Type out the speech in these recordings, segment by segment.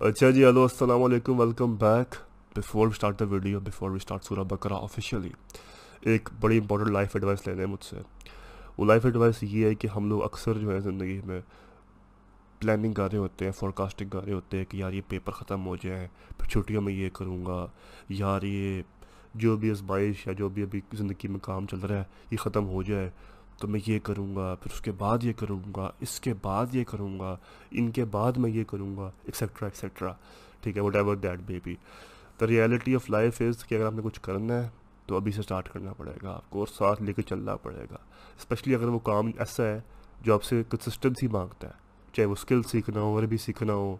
اچھا جی ہلو، السلام علیکم welcome back before we start the video before we start سورہ بکرا آفیشیلی ایک بڑی امپورٹنٹ لائف ایڈوائس لینے ہیں مجھ سے۔ وہ لائف ایڈوائس یہ ہے کہ ہم لوگ اکثر جو ہے زندگی میں پلاننگ کر رہے ہوتے ہیں فورکاسٹنگ کر رہے ہوتے ہیں کہ یار یہ پیپر ختم ہو جائیں پھر چھٹیوں میں یہ کروں گا، یار یہ جو بھی ازمائش یا جو بھی ابھی زندگی میں کام چل رہا ہے، یہ ختم ہو جائے۔ تو میں یہ کروں گا، پھر اس کے بعد یہ کروں گا، اس کے بعد یہ کروں گا، ان کے بعد میں یہ کروں گا ایکسیٹرا ایکسیٹرا ٹھیک ہے whatever that may be the reality of life is کہ اگر آپ نے کچھ کرنا ہے، تو ابھی سے اسٹارٹ کرنا پڑے گا، آپ کو اور ساتھ لے کے چلنا پڑے گا. اسپیشلی اگر وہ کام ایسا ہے جو آپ سے کنسسٹنسی مانگتا ہے، چاہے وہ اسکل سیکھنا ہو عربی سیکھنا ہو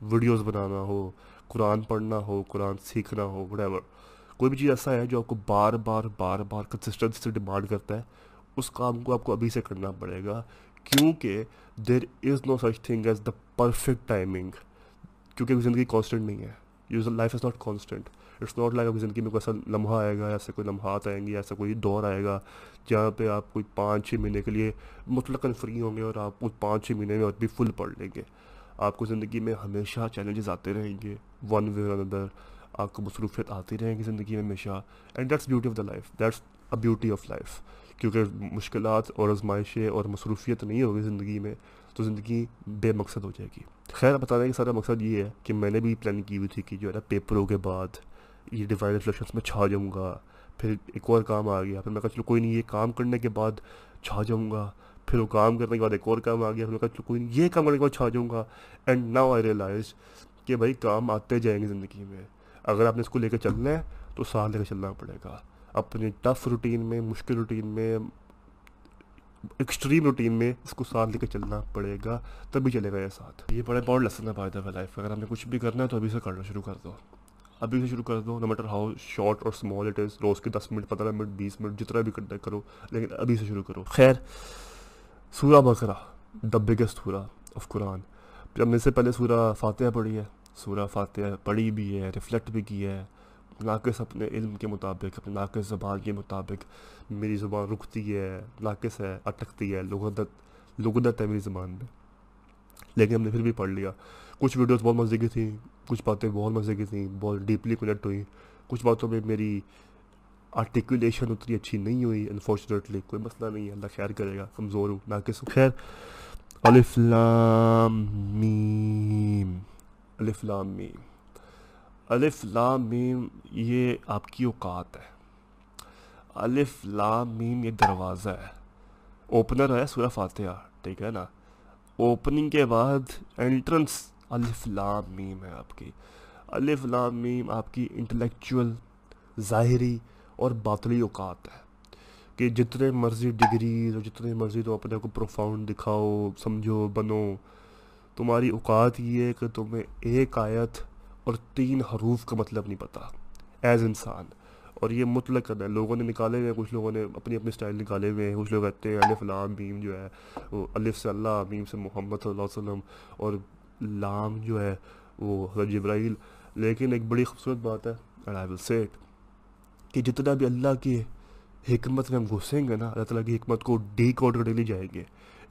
ویڈیوز بنانا ہو، قرآن پڑھنا ہو، قرآن سیکھنا ہو وٹ ایور کوئی بھی چیز ایسا ہے جو آپ کو بار بار بار بار کنسسٹنسی سے ڈیمانڈ کرتا ہے اس کام کو آپ کو ابھی سے کرنا پڑے گا، کیونکہ there is no such thing as the perfect timing کیونکہ زندگی کانسٹنٹ نہیں ہے۔ Use life is not constant it's not like ابھی زندگی میں کوئی ایسا لمحہ آئے گا ایسا کوئی لمحات آئیں گے ایسا کوئی دور آئے گا، جہاں پہ آپ کوئی پانچ چھ مہینے کے لیے مطلق فری ہوں گے اور آپ اس پانچ چھ مہینے میں اور بھی فل پڑھ لیں گے۔ آپ کو زندگی میں ہمیشہ چیلنجز آتے رہیں گے ون وے اندر آپ کو مصروفیت آتی رہیں گی زندگی میں ہمیشہ۔ And that's beauty of the life that's a beauty of life کیونکہ مشکلات اور آزمائشیں اور مصروفیت نہیں ہوگی زندگی میں، تو زندگی بے مقصد ہو جائے گی۔ خیر بتانے کا سارا مقصد یہ ہے کہ میں نے بھی پلاننگ کی ہوئی تھی کہ جو ہے نا پیپروں کے بعد یہ ڈیوائن ریفلیکشنس میں چھا جاؤں گا، پھر ایک اور کام آ گیا، پھر میں کہا چلو کوئی نہیں، یہ کام کرنے کے بعد چھا جاؤں گا، پھر وہ کام کرنے کے بعد ایک اور کام آ گیا، پھر میں کہا چلو کوئی نہیں، یہ کام کرنے کے بعد چھا جاؤں گا۔ اینڈ ناؤ آئی ریئلائز کہ بھائی کام آتے جائیں گے زندگی میں۔ اگر آپ نے اس کو لے کے چلنا ہے تو ساتھ لے کے چلنا پڑے گا۔ اپنی ٹف روٹین میں، مشکل روٹین میں ایکسٹریم روٹین میں اس کو ساتھ لے کے چلنا پڑے گا، تبھی چلے گا یہ ساتھ۔ یہ بڑے بہت لیسن ہے بائی دا لائف اگر ہم نے کچھ بھی کرنا ہے تو ابھی سے کرنا شروع کر دو۔ ابھی سے شروع کر دو نو میٹر ہاؤ شارٹ اور اسمال اٹ از روز کے دس منٹ، پندرہ منٹ، بیس منٹ، جتنا بھی کرنا کرو، لیکن ابھی سے شروع کرو۔ خیر، سورہ بکرا دا بگیسٹ سورہ آف قرآن۔ پھر ہم نے سے پہلے سورہ فاتحہ پڑھی ہے، سورہ فاتحہ پڑھی بھی ہے ریفلیکٹ بھی کی ہے۔ ناقص اپنے علم کے مطابق، اپنے ناقص زبان کے مطابق میری زبان رکتی ہے، ناقص ہے، اٹکتی ہے لغدت لغدت ہے میری زبان میں۔ لیکن ہم نے پھر بھی پڑھ لیا۔ کچھ ویڈیوز بہت مزے کی تھیں، کچھ باتیں بہت مزے کی تھیں، بہت ڈیپلی کنیکٹ ہوئیں۔ کچھ باتوں میں میری آرٹیکولیشن اتنی اچھی نہیں ہوئی انفارچونیٹلی کوئی مسئلہ نہیں ہے۔ اللہ خیر کرے گا، کمزور ہوں، ناقص ہوں۔ خیر، الف لام میم، الف لام میم۔ الف لام میم یہ آپ کی اوقات ہے۔ الف لام میم یہ دروازہ ہے۔ اوپنر ہے سورہ فاتحہ، ٹھیک ہے نا؟ اوپننگ کے بعد انٹرنس الف لام میم ہے آپ کی۔ الف لام میم آپ کی انٹلیکچول ظاہری اور باطلی اوقات ہے۔ کہ جتنے مرضی ڈگریز اور جتنے مرضی تو اپنے کو پروفاؤنڈ دکھاؤ، سمجھو، بنو۔ تمہاری اوقات یہ ہے کہ تمہیں ایک آیت اور تین حروف کا مطلب نہیں پتہ ایز انسان۔ اور یہ مطلق ہے، لوگوں نے نکالے ہوئے ہیں، کچھ لوگوں نے اپنی اپنی اسٹائل نکالے ہوئے ہیں۔ کچھ لوگ کہتے ہیں، الف، لام، میم جو ہے، وہ الف سے اللہ، میم سے محمد صلی اللہ علیہ وسلم۔ اور لام جو ہے، وہ حضرت جبرائیل۔ لیکن ایک بڑی خوبصورت بات ہے آئی ول سیٹ کہ جتنا بھی اللہ کی حکمت میں ہم گھسیں گے نا، اللہ تعالیٰ کی حکمت کو ڈی کوڈ کر لی جائیں گے،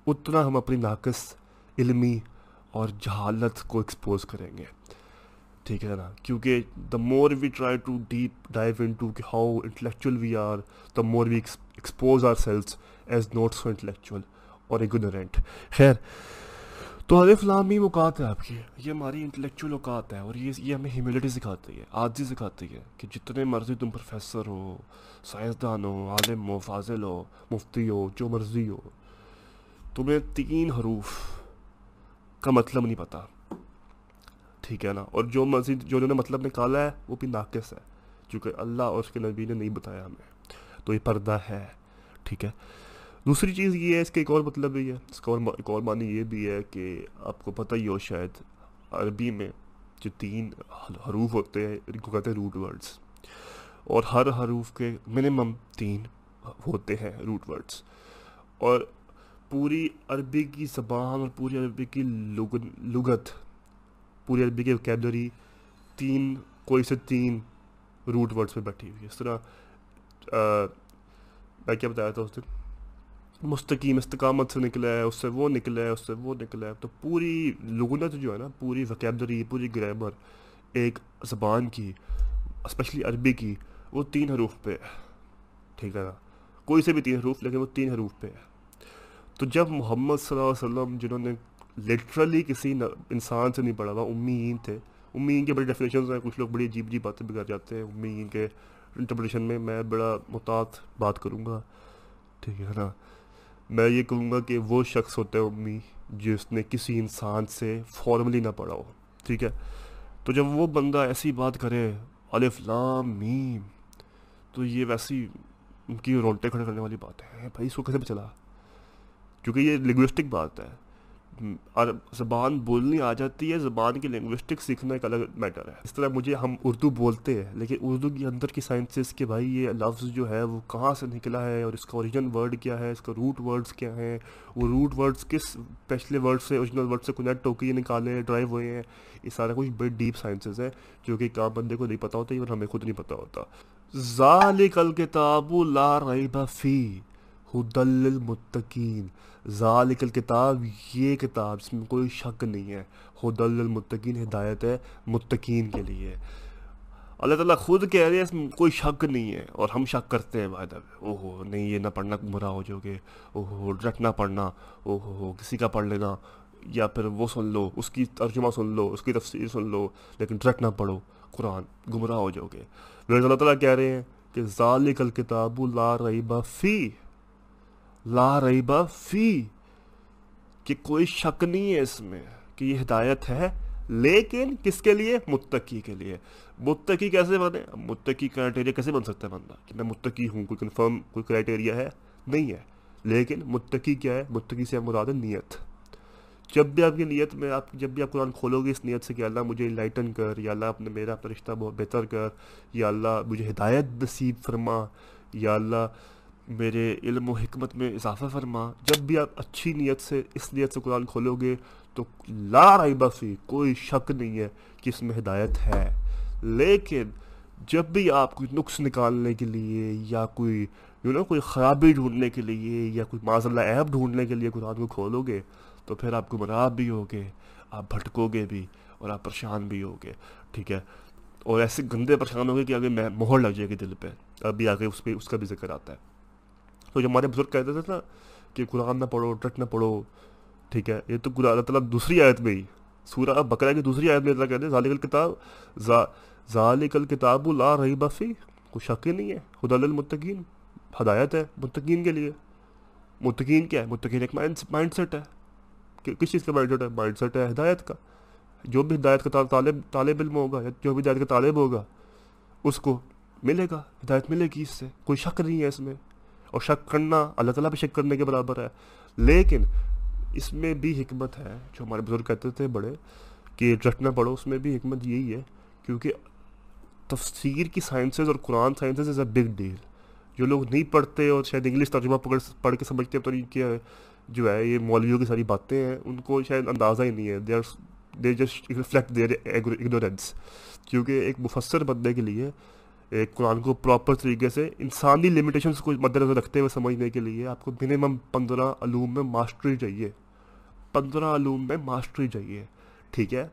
اتنا ہم اپنی ناقص علمی اور جہالت کو ایکسپوز کریں گے۔ ٹھیک ہے نا، کیونکہ the more we try to deep dive into کہ how intellectual we are the more we expose ourselves as not so intellectual اور اگنورینٹ خیر، تو حضف فلامی اوقات ہے آپ کی، یہ ہماری انٹلیکچوئل اوقات ہے اور یہ یہ ہمیں ہیوملٹی سکھاتی ہے آجی سکھاتی ہے کہ جتنے مرضی تم پروفیسر ہو، سائنسدان ہو، عالم ہو، فاضل ہو، مفتی ہو، جو مرضی ہو، تمہیں تین حروف کا مطلب نہیں پتہ ٹھیک ہے نا۔ اور جو مزید جو انہوں نے مطلب نکالا ہے، وہ بھی ناقص ہے۔ چونکہ اللہ اور اس کے نبی نے نہیں بتایا ہمیں۔ تو یہ پردہ ہے۔ ٹھیک ہے۔ دوسری چیز یہ ہے، اس کا ایک اور مطلب یہ ہے۔ اس کا اور ایک اور معنی یہ بھی ہے کہ آپ کو پتہ ہی ہو شاید، عربی میں جو تین حروف ہوتے ہیں، ان کو کہتے ہیں روٹ ورڈس اور ہر حروف کے منیمم تین ہوتے ہیں روٹ ورڈس اور پوری عربی کی زبان اور پوری عربی کی لغت پوری عربی کی ویکیبلری تین، کوئی سے تین روٹ ورڈس پہ بیٹھی ہوئی ہے۔ اس طرح میں کیا بتایا تھا اس دن؟ مستقیم، استقامت سے نکلا ہے، اس سے وہ نکلا ہے، اس سے وہ نکلا ہے۔ تو پوری لغنت جو ہے نا، پوری وکیبلری پوری گریمر ایک زبان کی اسپیشلی عربی کی، وہ تین حروف پہ ہے۔ ٹھیک ہے نا؟ کوئی سے بھی تین حروف، لیکن وہ تین حروف پہ ہے۔ تو جب محمد صلی اللہ علیہ وسلم، جنہوں نے لٹرلی کسی انسان سے نہیں پڑھا تھا امیین تھے۔ امیین کے بڑے ڈیفینیشنز ہیں، کچھ لوگ بڑی عجیب عجیب باتیں بھی کر جاتے ہیں۔ امیین کے انٹرپریشن میں میں بڑا محتاط بات کروں گا۔ ٹھیک ہے نا؟ میں یہ کہوں گا کہ وہ شخص ہوتا ہے امی جس نے کسی انسان سے فارملی نہ پڑھا ہو۔ ٹھیک ہے؟ تو جب وہ بندہ ایسی بات کرے، الف لام میم، تو یہ ویسی ان کی رونٹے کھڑے کرنے والی بات ہے۔ بھائی، اس کو کیسے چلا؟ کیونکہ یہ لنگوسٹک بات ہے۔ زبان بولنی آ جاتی ہے، زبان کی لنگوسٹک سیکھنا ایک الگ میٹر ہے۔ اس طرح مجھے ہم اردو بولتے ہیں، لیکن اردو کے اندر کی سائنسز کہ بھائی یہ لفظ جو ہے وہ کہاں سے نکلا ہے اور اس کا اوریجن ورڈ کیا ہے، اس کا روٹ ورڈز کیا ہیں، وہ روٹ ورڈز کس پچھلے ورڈ سے اوریجنل ورڈ سے کنیکٹ ہو کے یہ نکالے ڈرائیو ہوئے ہیں۔ یہ سارا کچھ بڑی ڈیپ سائنسز ہیں، جو کہ کام بندے کو نہیں پتہ ہوتا اور ہمیں خود نہیں پتہ ہوتا۔ ذالک الکتاب لا ریب فی حدل للمتقین ذالک الکتاب، یہ کتاب اس میں کوئی شک نہیں ہے۔ حدل للمتقین ہدایت ہے متقین کے لیے۔ اللہ تعالیٰ خود کہہ رہے ہیں، اس میں کوئی شک نہیں ہے اور ہم شک کرتے ہیں بھائی او ہو نہیں، یہ نہ پڑھنا گمراہ ہو جاؤ گے۔ او ہو ڈرٹ نہ پڑھنا۔ او ہو کسی کا پڑھ لینا۔ یا پھر وہ سن لو، اس کی ترجمہ سن لو، اس کی تفسیر سن لو، لیکن ڈرٹ نہ پڑھو۔ قرآن گمراہ ہو جاؤ گے۔ اللہ تعالیٰ کہہ رہے ہیں کہ ذالک الکتاب لا ریبہ فی لا ریبہ فی، کہ کوئی شک نہیں ہے اس میں کہ یہ ہدایت ہے، لیکن کس کے لیے؟ متقی کے لیے۔ متقی کیسے بنے متقی کرائٹیریا کیسے بن سکتا ہے بندہ؟ کہ میں متقی ہوں، کوئی کنفرم کوئی کرائٹیریا ہے؟ نہیں ہے۔ لیکن متقی کیا ہے؟ متقی سے مراد نیت۔ جب بھی آپ کی نیت میں آپ، جب بھی آپ قرآن کھولو گے اس نیت سے کہ اللہ مجھے لائٹن کر، یا اللہ اپنے میرا اپنا رشتہ بہت بہتر کر، یا اللہ مجھے ہدایت نصیب فرما، یا اللہ میرے علم و حکمت میں اضافہ فرما۔ جب بھی آپ اچھی نیت سے، اس نیت سے قرآن کھولو گے تو لا ریبہ فی، کوئی شک نہیں ہے کہ اس میں ہدایت ہے۔ لیکن جب بھی آپ کوئی نقص نکالنے کے لیے یا کوئی یو نو کوئی خرابی ڈھونڈنے کے لیے یا کوئی معذ اللہ ڈھونڈنے کے لیے قرآن کو کھولو گے تو پھر آپ گمراہ بھی ہوگے، آپ بھٹکو گے بھی اور آپ پریشان بھی ہوگے۔ ٹھیک ہے؟ اور ایسے گندے پریشان ہوگے کہ آگے میں مہر لگ جائے گی دل پہ۔ ابھی آگے اس پہ، اس کا بھی ذکر آتا ہے۔ تو جو ہمارے بزرگ کہتے تھے نا کہ قرآن نہ پڑھو ٹرٹ نہ پڑھو، ٹھیک ہے، یہ تو اللہ تعالیٰ دوسری آیت میں ہی، سورہ بکرا کی دوسری آیت میں اللہ کہتے ہیں، ذالک الکتاب ذالک الکتاب لا رہی بفی کوئی شک ہی نہیں ہے، خدا المتقین ہدایت ہے متقین کے لیے۔ متقین کیا ہے؟ متقین ایک مائنڈ سیٹ ہے۔ کہ کس چیز کا مائنڈ سیٹ ہے؟ مائنڈ سیٹ ہے ہدایت کا۔ جو بھی ہدایت کا طالب طالب علم ہوگا یا جو بھی ہدایت کا طالب ہوگا، اس کو ملے گا، ہدایت ملے گی اس سے، کوئی شک نہیں ہے اس میں۔ اور شک کرنا اللہ تعالیٰ بھی شک کرنے کے برابر ہے۔ لیکن اس میں بھی حکمت ہے، جو ہمارے بزرگ کہتے تھے بڑے، کہ رٹنا پڑھو اس میں بھی حکمت یہی ہے، کیونکہ تفسیر کی سائنسز اور قرآن sciences is a big deal جو لوگ نہیں پڑھتے اور شاید انگلش ترجمہ پکڑ پڑھ کے سمجھتے ہیں، تو یہ جو ہے، یہ مولویوں کی ساری باتیں ہیں، ان کو شاید اندازہ ہی نہیں ہے۔ They are they just reflect their ignorance کیونکہ ایک مفسر بننے کے لیے ایک قرآن کو پراپر طریقے سے انسانی لمیٹیشنس کو مد نظر رکھتے ہوئے سمجھنے کے لیے آپ کو منیمم پندرہ علوم میں ماسٹری چاہیے۔ پندرہ علوم میں ماسٹری چاہیے، ٹھیک ہے؟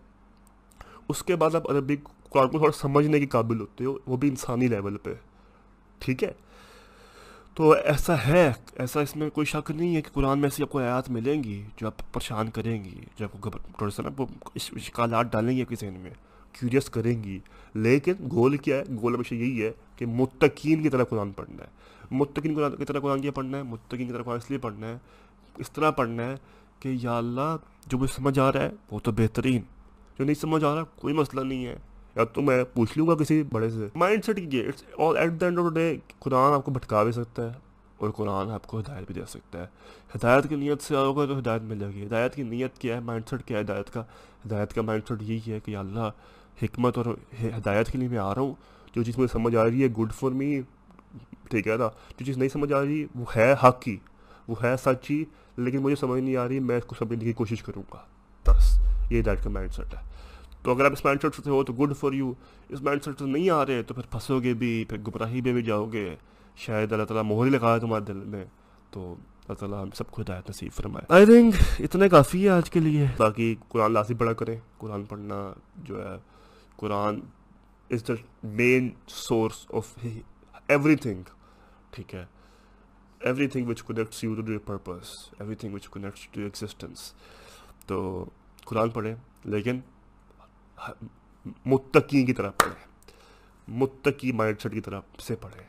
اس کے بعد آپ عربی قرآن کو تھوڑا سمجھنے کے قابل ہوتے ہو، وہ بھی انسانی لیول پہ، ٹھیک ہے؟ تو ایسا ہے، ایسا اس میں کوئی شک نہیں ہے کہ قرآن میں ایسی آپ کو آیات ملیں گی جو آپ پریشان کریں گی، جو آپ کو تھوڑا سا نا وہ شکالات ڈالیں گے آپ ذہن میں۔ کیوریس کریں گی۔ لیکن گول کیا ہے؟ گول ہمیشہ یہی ہے کہ متقین کی طرح قرآن پڑھنا ہے۔ متقین کی طرح قرآن کیا پڑھنا ہے؟ متقین کی طرح قرآن اس لیے پڑھنا ہے۔ اس طرح پڑھنا ہے کہ یا اللہ، جو مجھے سمجھ آ رہا ہے، وہ تو بہترین۔ جو نہیں سمجھ آ رہا، کوئی مسئلہ نہیں ہے۔ یا تو میں پوچھ لوں گا کسی بڑے سے۔ مائنڈ سیٹ کیجیے it's all at the end of day قرآن آپ کو بھٹکا بھی سکتا ہے اور قرآن آپ کو ہدایت بھی دے سکتا ہے۔ ہدایت کی نیت سے آؤ گا تو ہدایت ملے گی۔ ہدایت کی نیت کیا ہے؟ مائنڈ سیٹ کیا ہے ہدایت کا؟ ہدایت کا مائنڈ سیٹ یہی ہے کہ اللہ حکمت اور ہدایت کے لیے میں آ رہا ہوں۔ جو چیز مجھے سمجھ آ رہی ہے گڈ فار می ٹھیک ہے نا؟ جو چیز نہیں سمجھ آ رہی، وہ ہے حق کی، وہ ہے سچی، لیکن مجھے سمجھ نہیں آ رہی، میں اس کو سمجھنے کی کوشش کروں گا۔ بس، یہ ہدایت کا مائنڈ سیٹ ہے۔ تو اگر آپ اس مائنڈ سیٹ سے ہو تو گڈ فار یو اس مائنڈ سیٹ سے نہیں آ رہے تو پھر پھنسو گے بھی، پھر گمراہی میں بھی جاؤ گے۔ شاید اللہ تعالیٰ مہر لگا ہے تمہارے دل میں۔ تو اللہ تعالیٰ ہم سب کو ہدایت نصیب فرمائے۔ آئی تھنک اتنا کافی ہے آج کے لیے۔ باقی قرآن لازم پڑھا کریں۔ قرآن پڑھنا جو ہے قرآن is the main source of everything ٹھیک ہے؟ Everything which connects you to your purpose everything which connects to existence تو قرآن پڑھیں، لیکن متقی کی طرح پڑھیں، متقی مائنڈ سیٹ کی طرف سے پڑھیں۔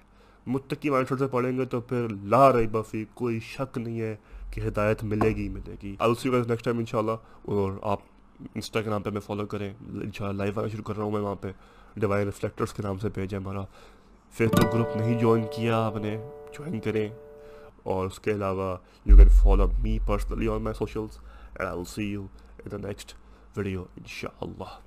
متقی مائنڈ سیٹ سے پڑھیں گے تو پھر لا رہی بفی کوئی شک نہیں ہے کہ ہدایت ملے گی ملے گی۔ سی نیکسٹ ٹائم ان شاء اللہ اور آپ انسٹاگرام پہ میں فالو کریں. ان شاء اللہ لائیو آنا شروع کر رہا ہوں میں وہاں پہ. ڈیوائن ریفلیکٹرس کے نام سے پیج ہے ہمارا. فیس بک گروپ نہیں جوائن کیا آپ نے. جوائن کریں. اور اس کے علاوہ you can follow me personally on my socials and I will see you in the next video ان شاء اللہ